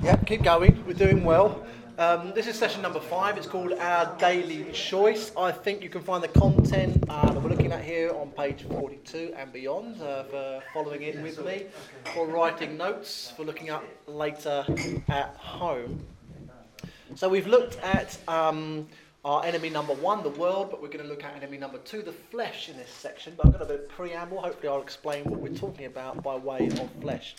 Yep, keep going. We're doing well. Um, this is session number five. It's called Our Daily Choice. I think you can find the content uh, that we're looking at here on page 42 and beyond uh, for following in with me, for writing notes, for looking up later at home. So we've looked at um, our enemy number one, the world, but we're going to look at enemy number two, the flesh, in this section. But I've got a bit of preamble. Hopefully, I'll explain what we're talking about by way of flesh.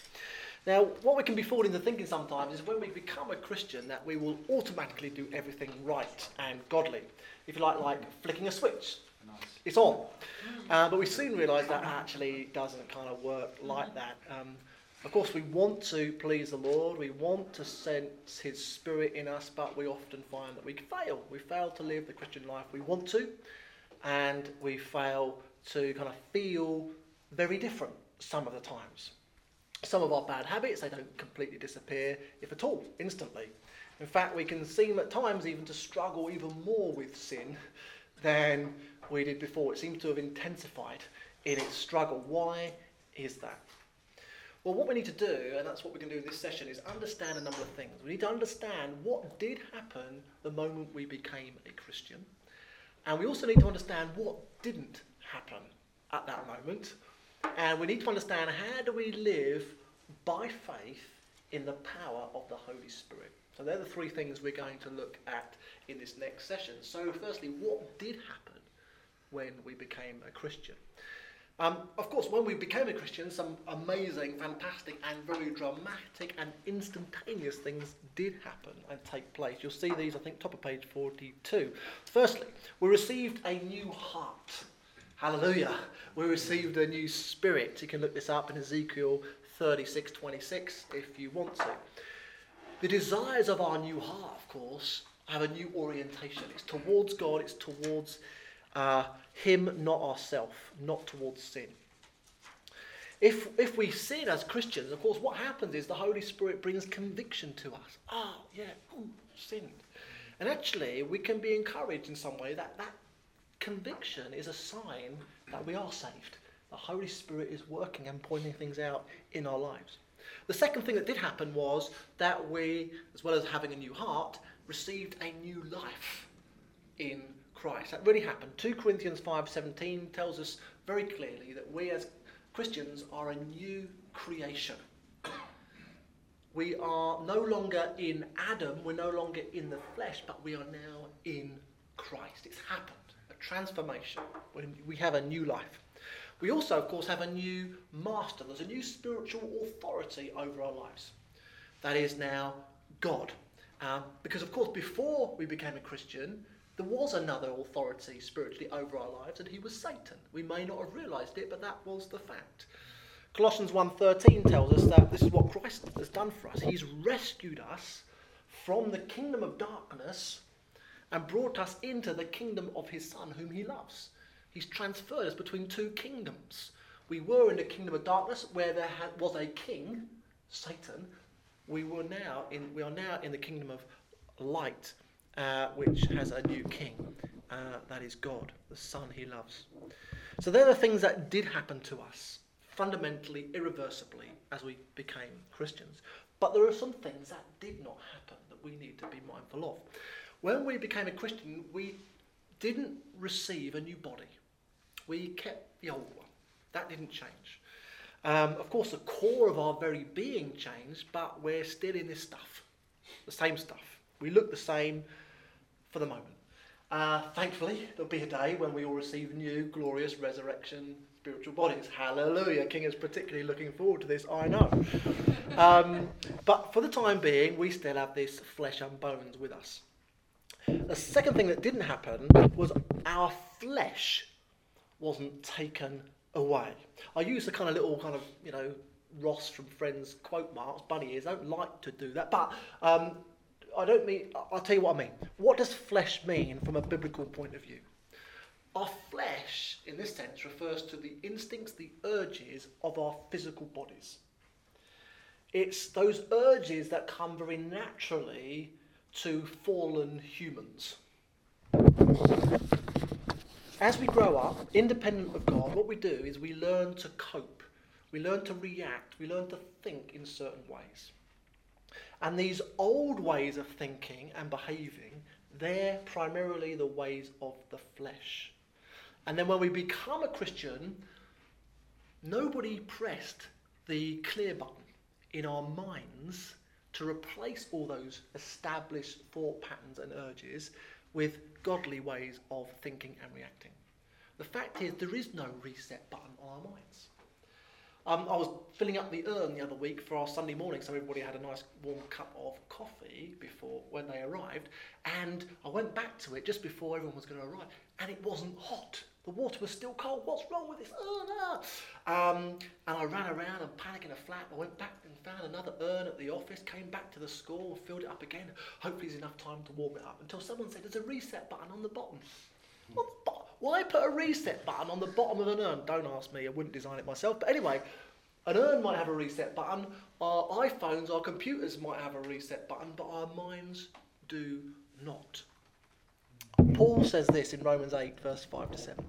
Now, what we can be fooled into thinking sometimes is when we become a Christian that we will automatically do everything right and godly. If you like, like flicking a switch, it's on. Uh, but we soon realise that actually doesn't kind of work like that. Um, of course, we want to please the Lord, we want to sense His Spirit in us, but we often find that we fail. We fail to live the Christian life we want to, and we fail to kind of feel very different some of the times. Some of our bad habits, they don't completely disappear, if at all, instantly. In fact, we can seem at times even to struggle even more with sin than we did before. It seems to have intensified in its struggle. Why is that? Well, what we need to do, and that's what we're going to do in this session, is understand a number of things. We need to understand what did happen the moment we became a Christian. And we also need to understand what didn't happen at that moment and we need to understand how do we live by faith in the power of the Holy Spirit. So they're the three things we're going to look at in this next session. So firstly, what did happen when we became a Christian? Um, of course, when we became a Christian, some amazing, fantastic, and very dramatic and instantaneous things did happen and take place. You'll see these, I think, top of page 42. Firstly, we received a new heart. Hallelujah. We received a new spirit. You can look this up in Ezekiel 36 26 if you want to. The desires of our new heart, of course, have a new orientation. It's towards God, it's towards uh, Him, not ourselves, not towards sin. If, if we sin as Christians, of course, what happens is the Holy Spirit brings conviction to us. Ah, oh, yeah, ooh, sinned. And actually, we can be encouraged in some way that that conviction is a sign that we are saved. The Holy Spirit is working and pointing things out in our lives. The second thing that did happen was that we, as well as having a new heart, received a new life in Christ. That really happened. 2 Corinthians 5:17 tells us very clearly that we as Christians are a new creation. We are no longer in Adam, we're no longer in the flesh, but we are now in Christ. It's happened a transformation. We have a new life. We also, of course, have a new master. There's a new spiritual authority over our lives. That is now God. Um, because, of course, before we became a Christian, there was another authority spiritually over our lives, and he was Satan. We may not have realized it, but that was the fact. Colossians 1.13 tells us that this is what Christ has done for us. He's rescued us from the kingdom of darkness and brought us into the kingdom of his Son, whom he loves. He's transferred us between two kingdoms. We were in the kingdom of darkness where there was a king, Satan. We were now in, we are now in the kingdom of light, uh, which has a new king. Uh, that is God, the Son he loves. So they're the things that did happen to us, fundamentally, irreversibly, as we became Christians. But there are some things that did not happen that we need to be mindful of. When we became a Christian, we didn't receive a new body. We kept the old one. That didn't change. Um, of course, the core of our very being changed, but we're still in this stuff, the same stuff. We look the same for the moment. Uh, thankfully, there'll be a day when we all receive new, glorious resurrection spiritual bodies. Hallelujah. King is particularly looking forward to this, I know. Um, but for the time being, we still have this flesh and bones with us. The second thing that didn't happen was our flesh wasn't taken away. I use the kind of little kind of, you know, Ross from Friends quote marks, bunny ears. I don't like to do that, but um, I don't mean, I'll tell you what I mean. What does flesh mean from a biblical point of view? Our flesh, in this sense, refers to the instincts, the urges of our physical bodies. It's those urges that come very naturally to fallen humans. as we grow up, independent of God, what we do is we learn to cope. We learn to react. We learn to think in certain ways. And these old ways of thinking and behaving, they're primarily the ways of the flesh. And then when we become a Christian, nobody pressed the clear button in our minds to replace all those established thought patterns and urges with godly ways of thinking and reacting. The fact is, there is no reset button on our minds. Um, I was filling up the urn the other week for our Sunday morning, so everybody had a nice warm cup of coffee before when they arrived. And I went back to it just before everyone was going to arrive, and it wasn't hot. The water was still cold. What's wrong with this? urn? Um, and I ran around and panicking a flap. I went back and found another urn at the office, came back to the school, filled it up again. Hopefully, there's enough time to warm it up until someone said there's a reset button on the bottom. On the bottom. Why put a reset button on the bottom of an urn? Don't ask me, I wouldn't design it myself. But anyway, an urn might have a reset button, our iPhones, our computers might have a reset button, but our minds do not. Paul says this in Romans 8, verse 5 to 7.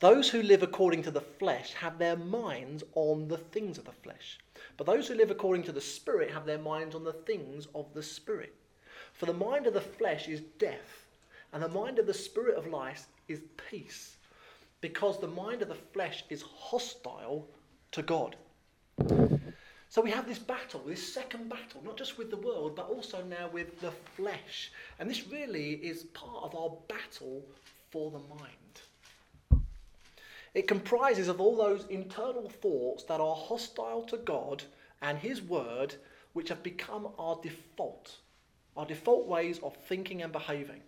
Those who live according to the flesh have their minds on the things of the flesh, but those who live according to the Spirit have their minds on the things of the Spirit. For the mind of the flesh is death, and the mind of the Spirit of life is peace, because the mind of the flesh is hostile to God. So we have this battle, this second battle, not just with the world, but also now with the flesh. And this really is part of our battle for the mind. It comprises of all those internal thoughts that are hostile to God and His Word, which have become our default, our default ways of thinking and behaving.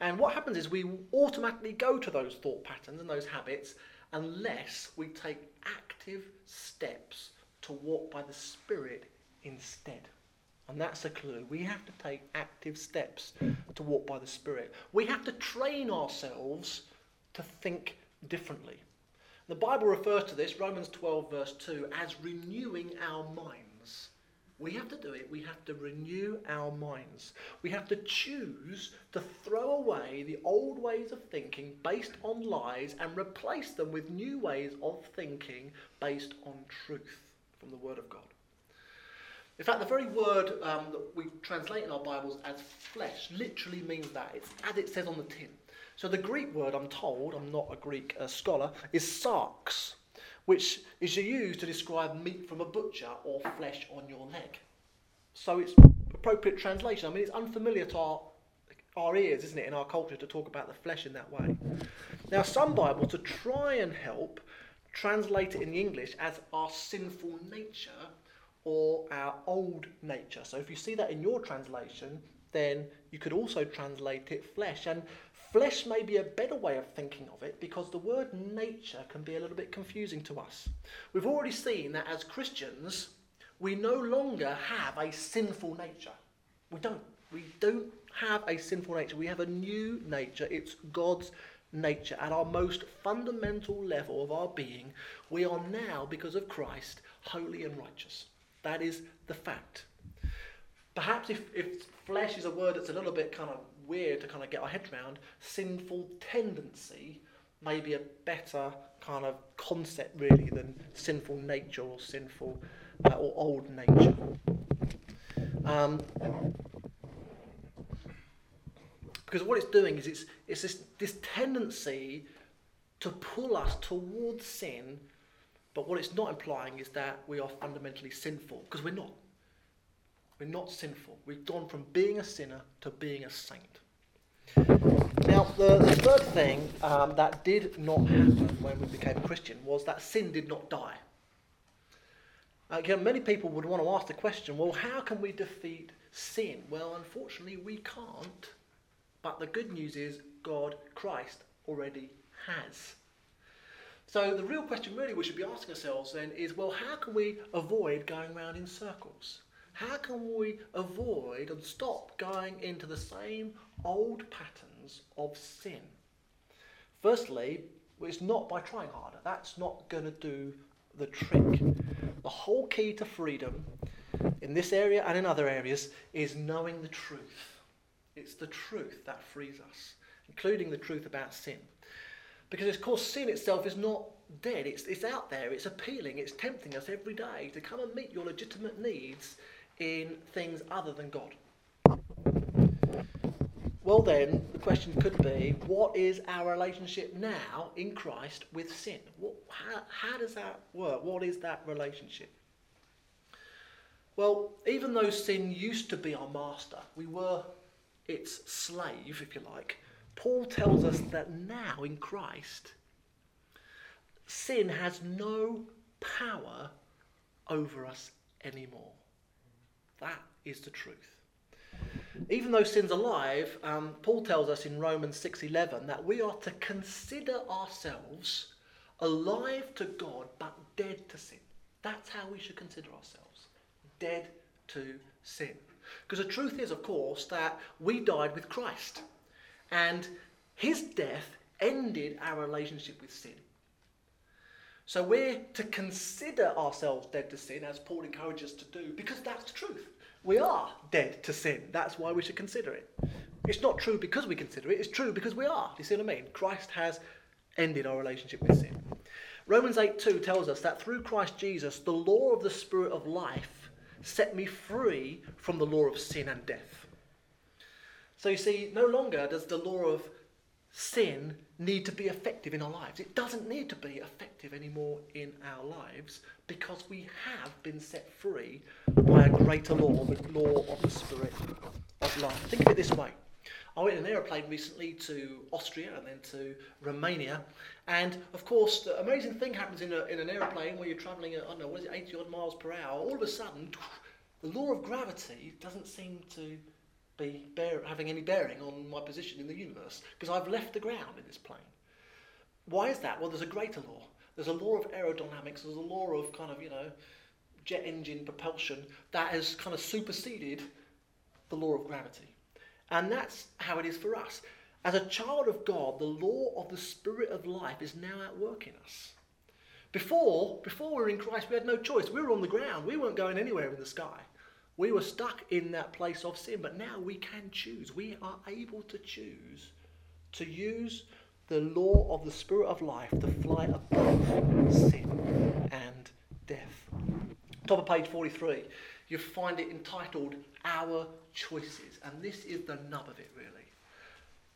And what happens is we automatically go to those thought patterns and those habits unless we take active steps to walk by the Spirit instead. And that's a clue. We have to take active steps to walk by the Spirit. We have to train ourselves to think differently. The Bible refers to this, Romans 12, verse 2, as renewing our minds. We have to do it. We have to renew our minds. We have to choose to throw away the old ways of thinking based on lies and replace them with new ways of thinking based on truth from the Word of God. In fact, the very word um, that we translate in our Bibles as flesh literally means that. It's as it says on the tin. So the Greek word, I'm told, I'm not a Greek uh, scholar, is sarx, which is used to describe meat from a butcher or flesh on your leg. So it's appropriate translation. I mean, it's unfamiliar to our, our ears, isn't it, in our culture to talk about the flesh in that way. Now, some Bibles, to try and help, translate it in the English as our sinful nature or our old nature. So if you see that in your translation, then you could also translate it flesh. And flesh may be a better way of thinking of it because the word nature can be a little bit confusing to us. We've already seen that as Christians, we no longer have a sinful nature. We don't. We don't have a sinful nature. We have a new nature. It's God's nature, at our most fundamental level of our being, we are now, because of Christ, holy and righteous. That is the fact. Perhaps if, if flesh is a word that's a little bit kind of weird to kind of get our heads around, sinful tendency may be a better kind of concept really than sinful nature or sinful uh, or old nature. Um, because what it's doing is it's, it's this, this tendency to pull us towards sin, but what it's not implying is that we are fundamentally sinful, because we're not. We're not sinful. We've gone from being a sinner to being a saint. Now, the, the third thing um, that did not happen when we became Christian was that sin did not die. Again, many people would want to ask the question well, how can we defeat sin? Well, unfortunately, we can't but the good news is God, Christ, already has. So the real question really we should be asking ourselves then is, well, how can we avoid going around in circles? How can we avoid and stop going into the same old patterns of sin? Firstly, it's not by trying harder. That's not going to do the trick. The whole key to freedom in this area and in other areas is knowing the truth. It's the truth that frees us, including the truth about sin. Because, of course, sin itself is not dead, it's, it's out there, it's appealing, it's tempting us every day to come and meet your legitimate needs in things other than God. Well, then, the question could be what is our relationship now in Christ with sin? What, how, how does that work? What is that relationship? Well, even though sin used to be our master, we were its slave, if you like, Paul tells us that now in Christ, sin has no power over us anymore. That is the truth. Even though sin's alive, um, Paul tells us in Romans 6:11 that we are to consider ourselves alive to God but dead to sin. That's how we should consider ourselves. Dead to sin. Because the truth is, of course, that we died with Christ. And his death ended our relationship with sin. So we're to consider ourselves dead to sin, as Paul encourages us to do, because that's the truth. We are dead to sin. That's why we should consider it. It's not true because we consider it, it's true because we are. Do you see what I mean? Christ has ended our relationship with sin. Romans 8 2 tells us that through Christ Jesus, the law of the Spirit of life set me free from the law of sin and death. So you see, no longer does the law of sin need to be effective in our lives. It doesn't need to be effective anymore in our lives because we have been set free by a greater law, the law of the Spirit of life. Think of it this way. I went in an aeroplane recently to Austria and then to Romania. And of course, the amazing thing happens in, a, in an aeroplane where you're traveling at, I don't know, what is it, 80 odd miles per hour. All of a sudden, the law of gravity doesn't seem to be bear, having any bearing on my position in the universe because I've left the ground in this plane. Why is that? Well, there's a greater law. There's a law of aerodynamics. There's a law of kind of, you know, jet engine propulsion that has kind of superseded the law of gravity. And that's how it is for us. As a child of God, the law of the Spirit of life is now at work in us. Before, before we were in Christ, we had no choice. We were on the ground. We weren't going anywhere in the sky. We were stuck in that place of sin, but now we can choose. We are able to choose to use the law of the Spirit of life to fly above sin and death. Top of page 43, you find it entitled Our Choices, and this is the nub of it, really.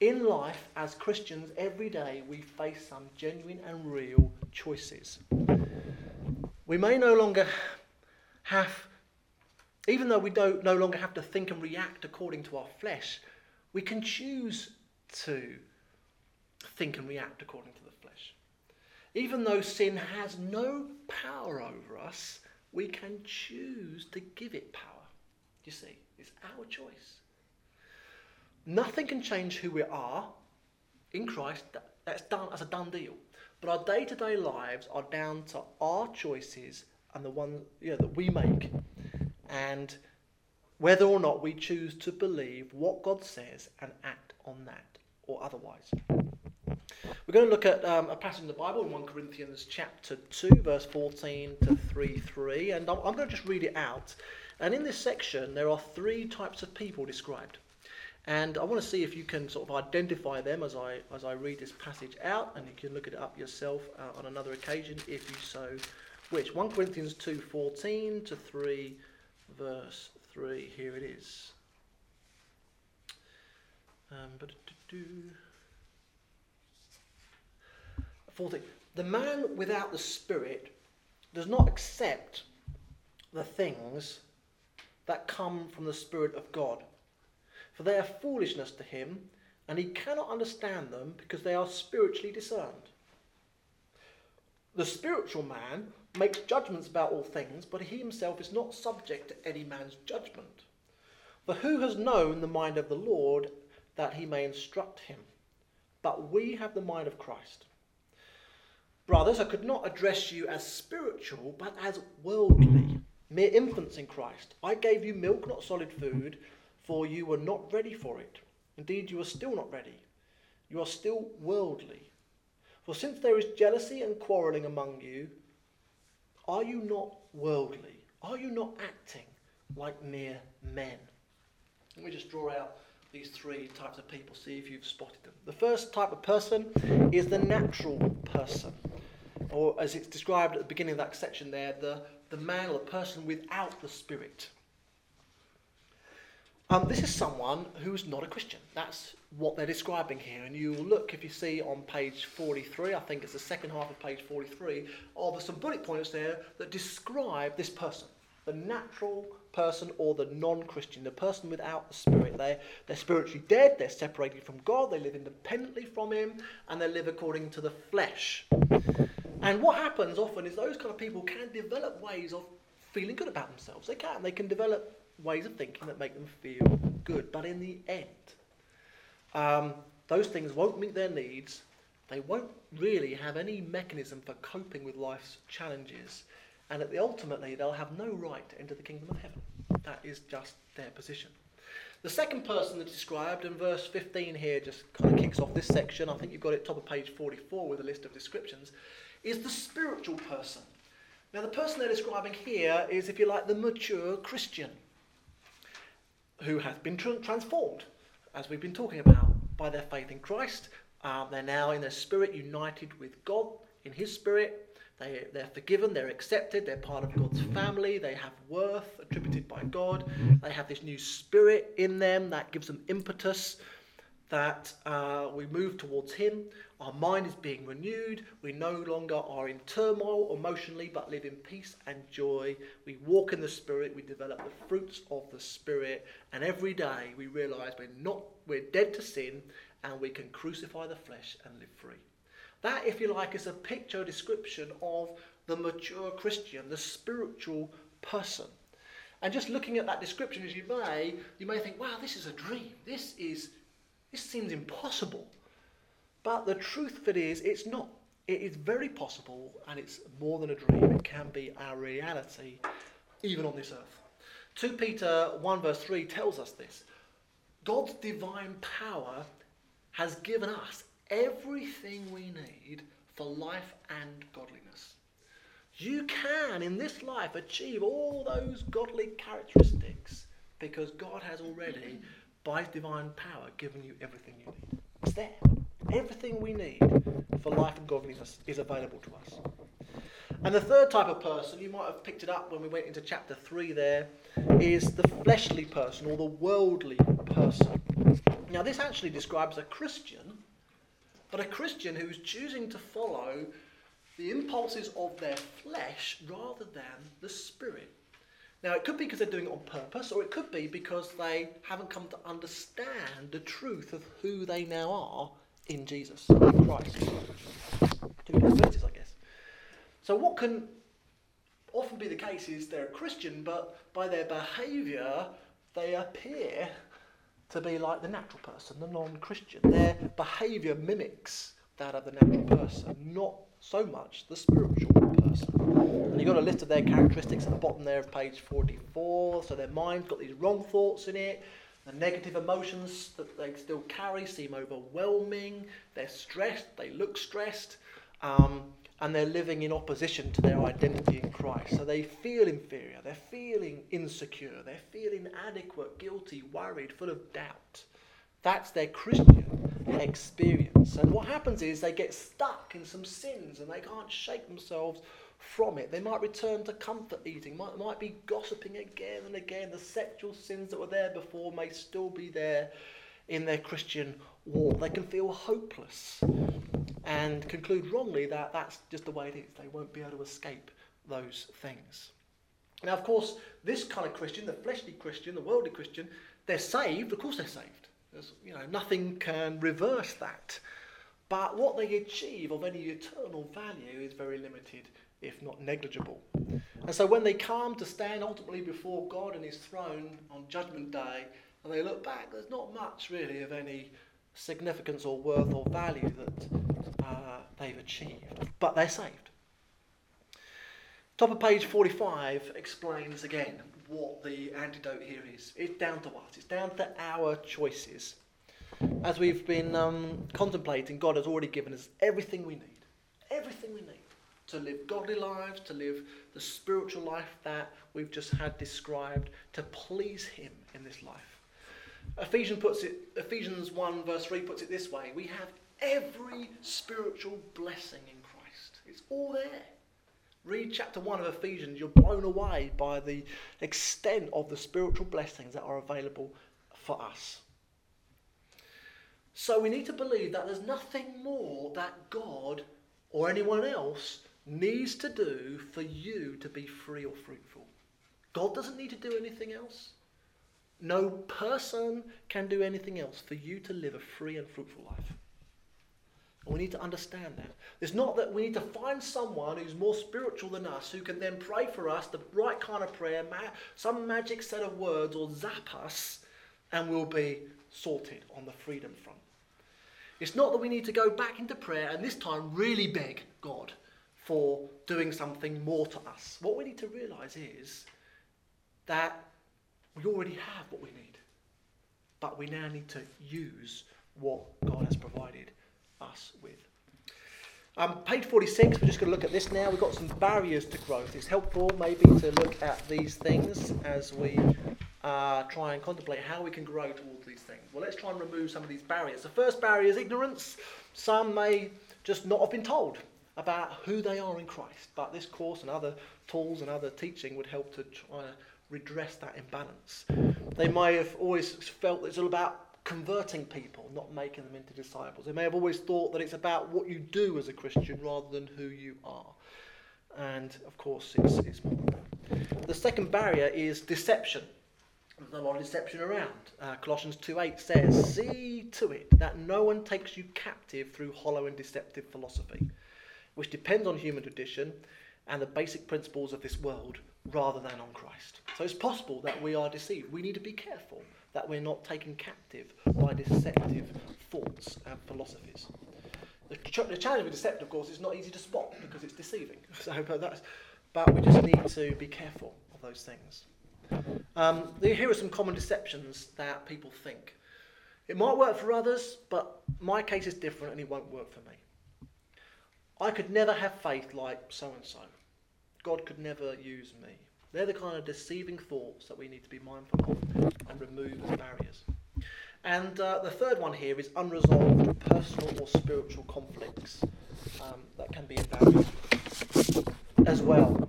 In life, as Christians, every day we face some genuine and real choices. We may no longer have even though we don't no longer have to think and react according to our flesh, we can choose to think and react according to the flesh. Even though sin has no power over us, we can choose to give it power. You see, it's our choice. Nothing can change who we are in Christ. That's done as a done deal. But our day-to-day lives are down to our choices and the know, that we make and whether or not we choose to believe what God says and act on that or otherwise. We're going to look at um, a passage in the Bible in 1 Corinthians chapter 2, verse 14 to 3 3, and I'm, I'm going to just read it out. And in this section, there are three types of people described. And I want to see if you can sort of identify them as I, as I read this passage out, and you can look it up yourself uh, on another occasion if you so wish. 1 Corinthians 2 14 to 3 verse 3. Here it is. Um, but 14. The man without the Spirit does not accept the things that come from the Spirit of God, for they are foolishness to him, and he cannot understand them because they are spiritually discerned. The spiritual man makes judgments about all things, but he himself is not subject to any man's judgment. For who has known the mind of the Lord that he may instruct him? But we have the mind of Christ. Brothers, I could not address you as spiritual, but as worldly, mere infants in Christ. I gave you milk, not solid food, for you were not ready for it. Indeed, you are still not ready. You are still worldly. For since there is jealousy and quarrelling among you, are you not worldly? Are you not acting like mere men? Let me just draw out these three types of people, see if you've spotted them. The first type of person is the natural person, or as it's described at the beginning of that section there, the, the man or the person without the Spirit. Um, this is someone who's not a Christian. That's what they're describing here. And you will look, if you see on page 43, I think it's the second half of page 43, of some bullet points there that describe this person the natural person or the non Christian, the person without the Spirit. They, they're spiritually dead, they're separated from God, they live independently from Him, and they live according to the flesh. And what happens often is those kind of people can develop ways of feeling good about themselves. They can. They can develop ways of thinking that make them feel good. But in the end, um, those things won't meet their needs. They won't really have any mechanism for coping with life's challenges and the, ultimately they'll have no right to enter the kingdom of heaven. That is just their position. The second person that's described in verse 15 here just kind of kicks off this section. I think you've got it top of page 44 with a list of descriptions. Is the spiritual person. Now, the person they're describing here is, if you like, the mature Christian who has been tra- transformed, as we've been talking about, by their faith in Christ. Uh, they're now in their spirit united with God in His spirit. They, they're forgiven, they're accepted, they're part of God's family, they have worth attributed by God, they have this new spirit in them that gives them impetus, that uh, we move towards Him. Our mind is being renewed, we no longer are in turmoil emotionally, but live in peace and joy. We walk in the Spirit, we develop the fruits of the Spirit, and every day we realize we're not we're dead to sin and we can crucify the flesh and live free. That, if you like, is a picture description of the mature Christian, the spiritual person. And just looking at that description as you may, you may think, wow, this is a dream. This is this seems impossible. But the truth of it is it's not. It is very possible and it's more than a dream. It can be our reality, even on this earth. 2 Peter 1 verse 3 tells us this. God's divine power has given us everything we need for life and godliness. You can, in this life, achieve all those godly characteristics because God has already, by his divine power, given you everything you need. It's there. Everything we need for life and godliness is available to us. And the third type of person, you might have picked it up when we went into chapter 3 there, is the fleshly person or the worldly person. Now, this actually describes a Christian but a Christian who's choosing to follow the impulses of their flesh rather than the spirit. Now, it could be because they're doing it on purpose, or it could be because they haven't come to understand the truth of who they now are in Jesus, Christ. Two I guess. So, what can often be the case is they're a Christian, but by their behaviour, they appear to be like the natural person, the non Christian. Their behaviour mimics that of the natural person, not so much the spiritual person. And you've got a list of their characteristics at the bottom there of page 44. So their mind's got these wrong thoughts in it. The negative emotions that they still carry seem overwhelming. They're stressed. They look stressed. Um, and they're living in opposition to their identity in Christ. So they feel inferior, they're feeling insecure, they're feeling inadequate, guilty, worried, full of doubt. That's their Christian experience. And what happens is they get stuck in some sins and they can't shake themselves from it. They might return to comfort eating, might, might be gossiping again and again. The sexual sins that were there before may still be there in their Christian walk. They can feel hopeless and conclude wrongly that that's just the way it is. They won't be able to escape those things. Now, of course, this kind of Christian, the fleshly Christian, the worldly Christian, they're saved. Of course, they're saved. There's, you know, nothing can reverse that. But what they achieve of any eternal value is very limited, if not negligible. And so when they come to stand ultimately before God and His throne on Judgment Day, and they look back, there's not much really of any significance or worth or value that uh, they've achieved. But they're saved. Top of page 45 explains again what the antidote here is. It's down to us, it's down to our choices. As we've been um, contemplating, God has already given us everything we need. Everything we need to live godly lives, to live the spiritual life that we've just had described, to please Him in this life. Ephesians puts it Ephesians 1 verse 3 puts it this way, we have every spiritual blessing in Christ. It's all there. Read chapter 1 of Ephesians, you're blown away by the extent of the spiritual blessings that are available for us. So we need to believe that there's nothing more that God or anyone else needs to do for you to be free or fruitful. God doesn't need to do anything else. No person can do anything else for you to live a free and fruitful life. And we need to understand that. It's not that we need to find someone who's more spiritual than us who can then pray for us the right kind of prayer, some magic set of words, or zap us, and we'll be sorted on the freedom front. It's not that we need to go back into prayer and this time really beg God for doing something more to us. What we need to realize is that we already have what we need, but we now need to use what God has provided us with. Um, page 46, we're just going to look at this now. We've got some barriers to growth. It's helpful maybe to look at these things as we uh, try and contemplate how we can grow towards these things. Well, let's try and remove some of these barriers. The first barrier is ignorance. Some may just not have been told about who they are in Christ, but this course and other tools and other teaching would help to try to redress that imbalance. They may have always felt it's all about converting people, not making them into disciples. They may have always thought that it's about what you do as a Christian rather than who you are. And of course, it's, it's more. The second barrier is deception. There's a lot of deception around. Uh, Colossians 2.8 says, See to it that no one takes you captive through hollow and deceptive philosophy, which depends on human tradition and the basic principles of this world rather than on Christ. So it's possible that we are deceived. We need to be careful that we're not taken captive by deceptive thoughts and philosophies. The, ch- the challenge with deception, of course, is not easy to spot because it's deceiving. So, but, that's, but we just need to be careful of those things. Um, here are some common deceptions that people think. It might work for others, but my case is different and it won't work for me. I could never have faith like so and so. God could never use me. They're the kind of deceiving thoughts that we need to be mindful of and remove as barriers. And uh, the third one here is unresolved personal or spiritual conflicts um, that can be a barrier as well.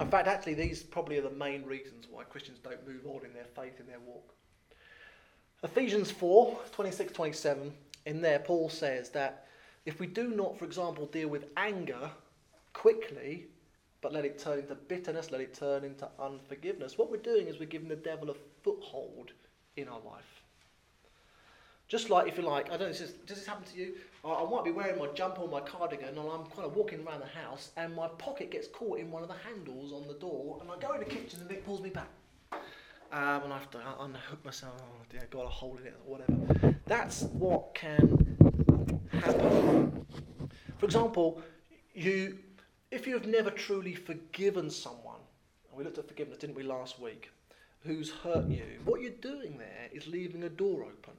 In fact, actually, these probably are the main reasons why Christians don't move on in their faith, in their walk. Ephesians 4 26 27, in there, Paul says that if we do not, for example, deal with anger quickly, but let it turn into bitterness, let it turn into unforgiveness. What we're doing is we're giving the devil a foothold in our life. Just like, if you like, I don't know, does this happen to you? I might be wearing my jumper or my cardigan and I'm kind of walking around the house and my pocket gets caught in one of the handles on the door and I go in the kitchen and it pulls me back. Um, and I have to unhook myself, oh dear, got a hole in it or whatever. That's what can happen. For example, you if you have never truly forgiven someone, and we looked at forgiveness, didn't we, last week, who's hurt you, what you're doing there is leaving a door open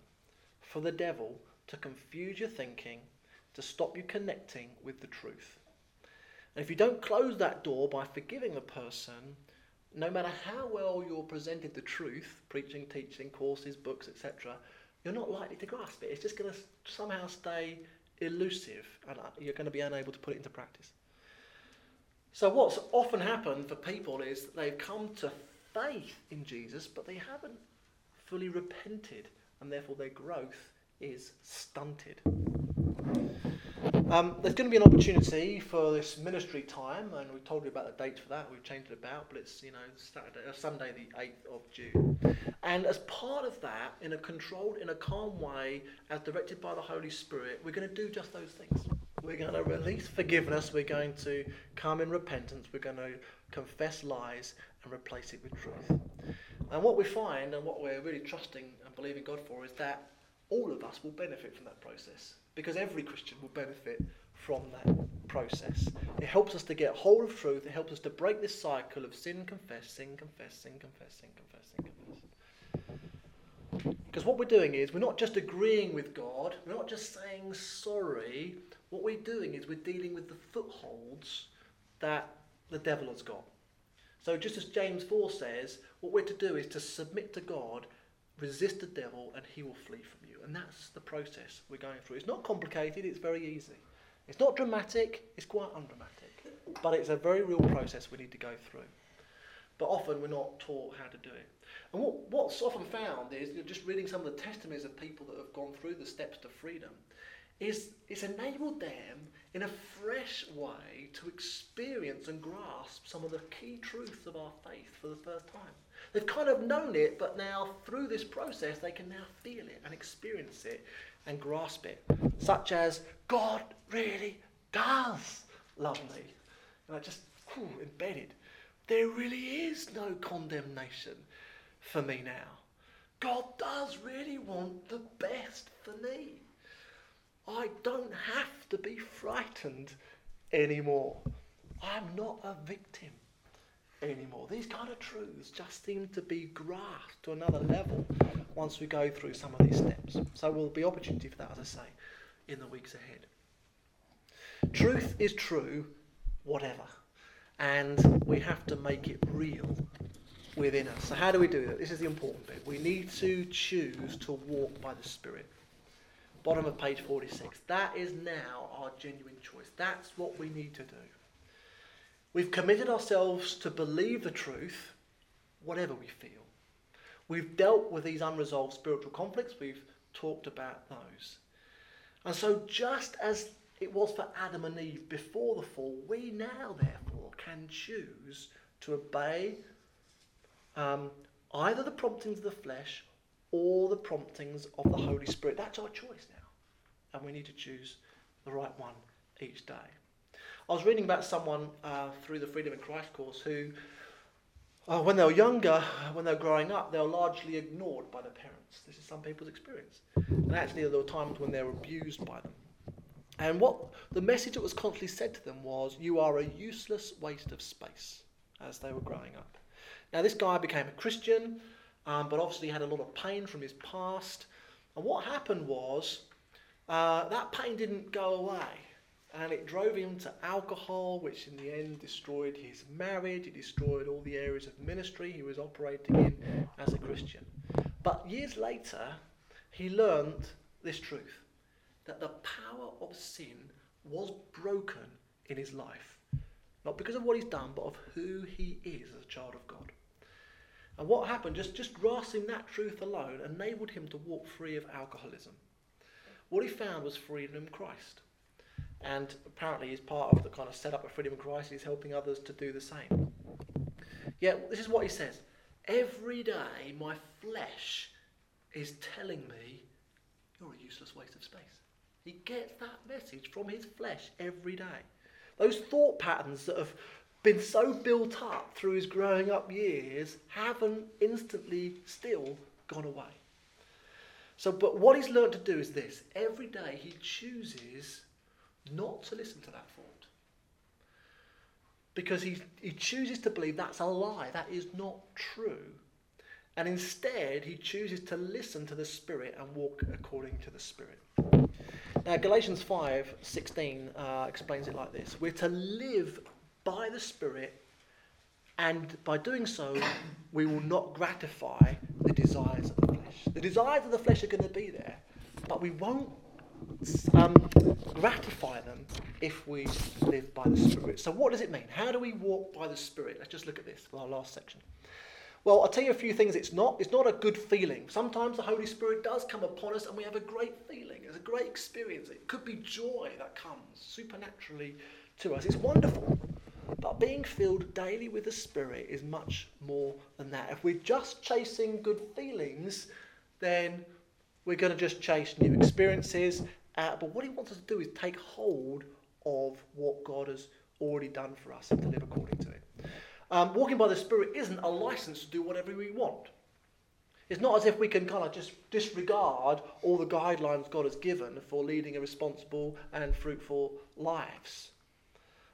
for the devil to confuse your thinking, to stop you connecting with the truth. And if you don't close that door by forgiving the person, no matter how well you're presented the truth, preaching, teaching, courses, books, etc., you're not likely to grasp it. It's just going to somehow stay elusive and uh, you're going to be unable to put it into practice. So, what's often happened for people is that they've come to faith in Jesus, but they haven't fully repented, and therefore their growth is stunted. Um, there's going to be an opportunity for this ministry time, and we've told you about the dates for that. We've changed it about, but it's you know Saturday, uh, Sunday, the eighth of June. And as part of that, in a controlled, in a calm way, as directed by the Holy Spirit, we're going to do just those things. We're going to release forgiveness. We're going to come in repentance. We're going to confess lies and replace it with truth. And what we find and what we're really trusting and believing God for is that all of us will benefit from that process because every Christian will benefit from that process. It helps us to get hold of truth. It helps us to break this cycle of sin, confess, sin, confess, sin, confess, sin, confess, sin, confess. Because what we're doing is we're not just agreeing with God, we're not just saying sorry, what we're doing is we're dealing with the footholds that the devil has got. So, just as James 4 says, what we're to do is to submit to God, resist the devil and he will flee from you. And that's the process we're going through. It's not complicated, it's very easy. It's not dramatic, it's quite undramatic. But it's a very real process we need to go through. But often we're not taught how to do it. And what, what's often found is, you know, just reading some of the testimonies of people that have gone through the steps to freedom, is it's enabled them in a fresh way to experience and grasp some of the key truths of our faith for the first time. They've kind of known it, but now through this process, they can now feel it and experience it and grasp it. Such as, God really does love me. And I just whew, embedded. There really is no condemnation for me now. God does really want the best for me. I don't have to be frightened anymore. I'm not a victim anymore. These kind of truths just seem to be grasped to another level once we go through some of these steps. So there'll be opportunity for that, as I say, in the weeks ahead. Truth is true, whatever. And we have to make it real within us. So, how do we do that? This is the important bit. We need to choose to walk by the Spirit. Bottom of page 46. That is now our genuine choice. That's what we need to do. We've committed ourselves to believe the truth, whatever we feel. We've dealt with these unresolved spiritual conflicts. We've talked about those. And so, just as it was for Adam and Eve before the fall, we now, therefore, can choose to obey um, either the promptings of the flesh or the promptings of the Holy Spirit. That's our choice now. And we need to choose the right one each day. I was reading about someone uh, through the Freedom in Christ course who, uh, when they were younger, when they were growing up, they were largely ignored by their parents. This is some people's experience. And actually, there were times when they were abused by them. And what the message that was constantly said to them was, You are a useless waste of space as they were growing up. Now, this guy became a Christian, um, but obviously had a lot of pain from his past. And what happened was uh, that pain didn't go away. And it drove him to alcohol, which in the end destroyed his marriage, it destroyed all the areas of ministry he was operating in as a Christian. But years later, he learned this truth that the power of sin was broken in his life. Not because of what he's done, but of who he is as a child of God. And what happened, just, just grasping that truth alone, enabled him to walk free of alcoholism. What he found was freedom in Christ. And apparently, he's part of the kind of setup of freedom in Christ. He's helping others to do the same. Yet, this is what he says Every day, my flesh is telling me, You're a useless waste of space. He gets that message from his flesh every day. Those thought patterns that have been so built up through his growing up years haven't instantly still gone away. So, but what he's learned to do is this every day he chooses not to listen to that thought. Because he, he chooses to believe that's a lie, that is not true. And instead, he chooses to listen to the Spirit and walk according to the Spirit. Now, Galatians 5 16 uh, explains it like this We're to live by the Spirit, and by doing so, we will not gratify the desires of the flesh. The desires of the flesh are going to be there, but we won't um, gratify them if we live by the Spirit. So, what does it mean? How do we walk by the Spirit? Let's just look at this for our last section. Well, I'll tell you a few things. It's not. It's not a good feeling. Sometimes the Holy Spirit does come upon us, and we have a great feeling. It's a great experience. It could be joy that comes supernaturally to us. It's wonderful. But being filled daily with the Spirit is much more than that. If we're just chasing good feelings, then we're going to just chase new experiences. Uh, but what He wants us to do is take hold of what God has already done for us and to live according to it. Um, walking by the Spirit isn't a license to do whatever we want. It's not as if we can kind of just disregard all the guidelines God has given for leading a responsible and fruitful lives.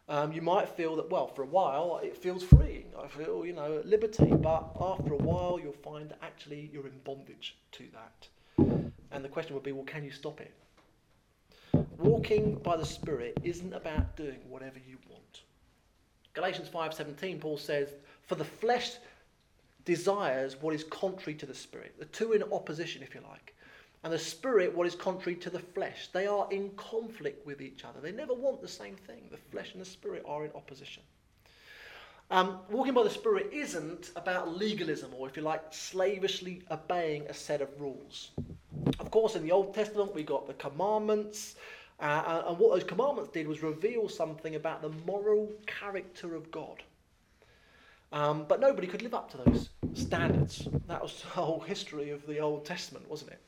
Um, you might feel that, well, for a while it feels freeing. I feel, you know, liberty. But after a while, you'll find that actually you're in bondage to that. And the question would be, well, can you stop it? Walking by the Spirit isn't about doing whatever you want. Galatians 5:17, Paul says, "For the flesh desires what is contrary to the Spirit. The two in opposition, if you like. And the Spirit, what is contrary to the flesh. They are in conflict with each other. They never want the same thing. The flesh and the Spirit are in opposition. Um, walking by the Spirit isn't about legalism or, if you like, slavishly obeying a set of rules. Of course, in the Old Testament, we got the commandments, uh, and what those commandments did was reveal something about the moral character of God. Um, but nobody could live up to those standards. That was the whole history of the Old Testament, wasn't it?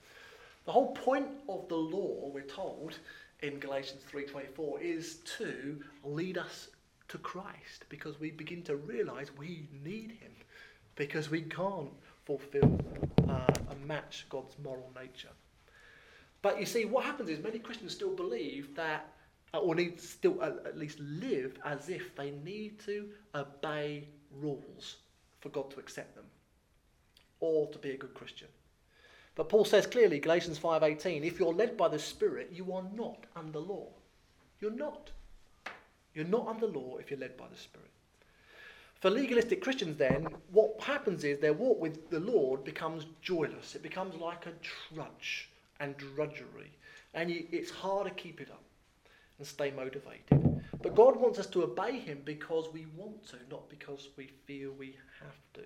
The whole point of the law, we're told in Galatians 3:24, is to lead us to Christ because we begin to realize we need him because we can't fulfill uh, and match God's moral nature. But you see, what happens is many Christians still believe that, uh, or need still uh, at least live as if they need to obey rules for God to accept them or to be a good Christian. But Paul says clearly, Galatians 5:18, if you're led by the Spirit, you are not under law. You're not. You're not under law if you're led by the Spirit. For legalistic Christians, then, what happens is their walk with the Lord becomes joyless. It becomes like a trudge and drudgery. And it's hard to keep it up and stay motivated. But God wants us to obey Him because we want to, not because we feel we have to.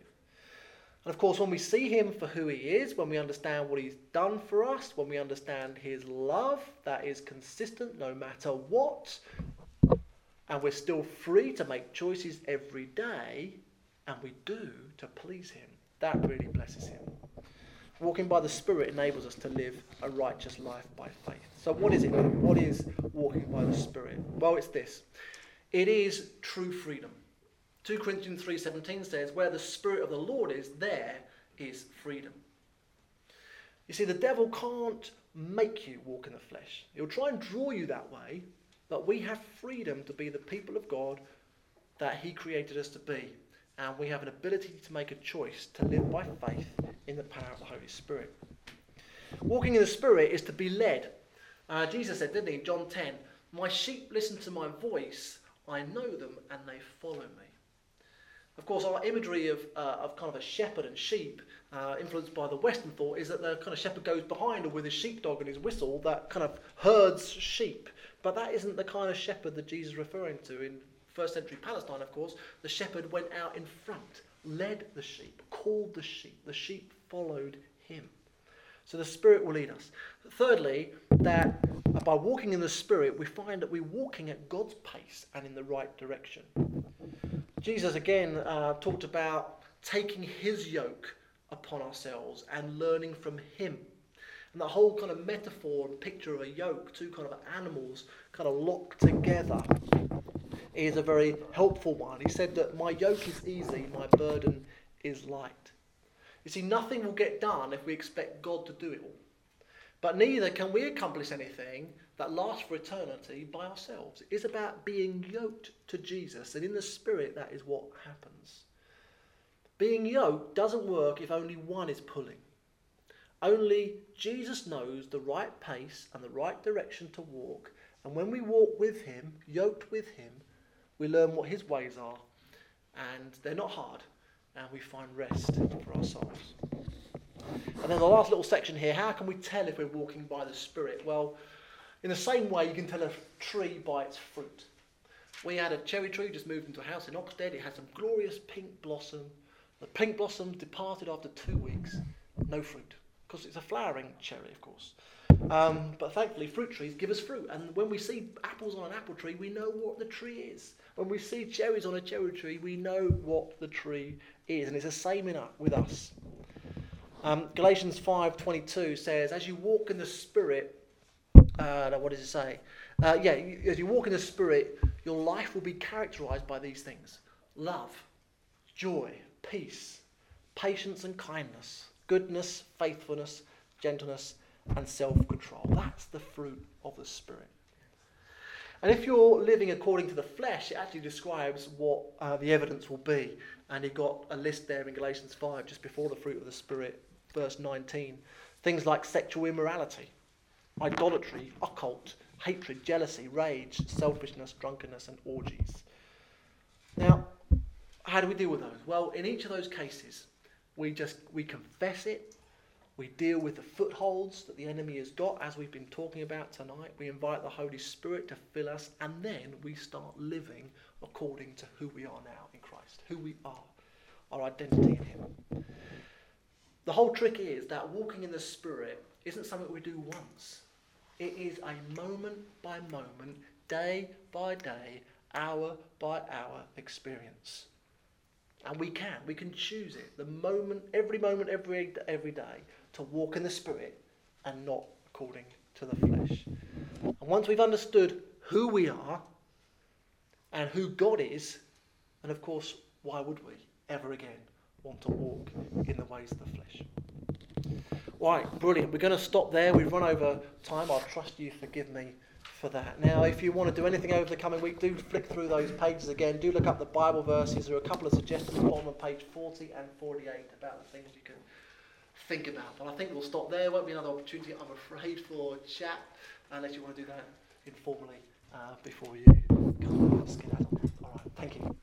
And of course, when we see Him for who He is, when we understand what He's done for us, when we understand His love that is consistent no matter what, and we're still free to make choices every day, and we do to please Him, that really blesses Him. Walking by the Spirit enables us to live a righteous life by faith. So, what is it? What is walking by the Spirit? Well, it's this it is true freedom. 2 Corinthians 3:17 says, "Where the Spirit of the Lord is, there is freedom." You see, the devil can't make you walk in the flesh. He'll try and draw you that way, but we have freedom to be the people of God that He created us to be. And we have an ability to make a choice to live by faith in the power of the Holy Spirit. Walking in the Spirit is to be led. Uh, Jesus said, didn't he, John 10, My sheep listen to my voice, I know them, and they follow me. Of course, our imagery of, uh, of kind of a shepherd and sheep, uh, influenced by the Western thought, is that the kind of shepherd goes behind with his sheepdog and his whistle that kind of herds sheep. But that isn't the kind of shepherd that Jesus is referring to. In first century Palestine, of course, the shepherd went out in front, led the sheep, called the sheep. The sheep followed him. So the Spirit will lead us. Thirdly, that by walking in the Spirit, we find that we're walking at God's pace and in the right direction. Jesus again uh, talked about taking his yoke upon ourselves and learning from him. And the whole kind of metaphor and picture of a yoke, two kind of animals kind of locked together, is a very helpful one. He said that my yoke is easy, my burden is light. You see, nothing will get done if we expect God to do it all. But neither can we accomplish anything that lasts for eternity by ourselves. It is about being yoked to Jesus, and in the Spirit, that is what happens. Being yoked doesn't work if only one is pulling. Only Jesus knows the right pace and the right direction to walk. And when we walk with Him, yoked with Him, we learn what His ways are. And they're not hard. And we find rest for our souls. And then the last little section here how can we tell if we're walking by the Spirit? Well, in the same way, you can tell a tree by its fruit. We had a cherry tree just moved into a house in Oxted. It had some glorious pink blossom. The pink blossom departed after two weeks. No fruit because it's a flowering cherry, of course. Um, but thankfully, fruit trees give us fruit. And when we see apples on an apple tree, we know what the tree is. When we see cherries on a cherry tree, we know what the tree is. And it's the same in, with us. Um, Galatians 5.22 says, as you walk in the Spirit, uh, what does it say? Uh, yeah, as you walk in the Spirit, your life will be characterized by these things. Love, joy, peace, patience and kindness, goodness, faithfulness, gentleness, and self control. That's the fruit of the Spirit. And if you're living according to the flesh, it actually describes what uh, the evidence will be. And you've got a list there in Galatians 5, just before the fruit of the Spirit, verse 19. Things like sexual immorality, idolatry, occult, hatred, jealousy, rage, selfishness, drunkenness, and orgies. Now, how do we deal with those? Well, in each of those cases, We just we confess it. We deal with the footholds that the enemy has got, as we've been talking about tonight. We invite the Holy Spirit to fill us, and then we start living according to who we are now in Christ, who we are, our identity in Him. The whole trick is that walking in the Spirit isn't something we do once. It is a moment by moment, day by day, hour by hour experience. And we can, we can choose it. The moment, every moment, every, every day, to walk in the Spirit and not according to the flesh. And once we've understood who we are and who God is, and of course, why would we ever again want to walk in the ways of the flesh? Right, brilliant. We're going to stop there. We've run over time. I trust you forgive me for that. Now, if you want to do anything over the coming week, do flick through those pages again. Do look up the Bible verses. There are a couple of suggestions on page 40 and 48 about the things you can think about. But I think we'll stop there. Won't be another opportunity, I'm afraid, for chat, unless you want to do that informally uh, before you come and skedaddle. All right, thank you.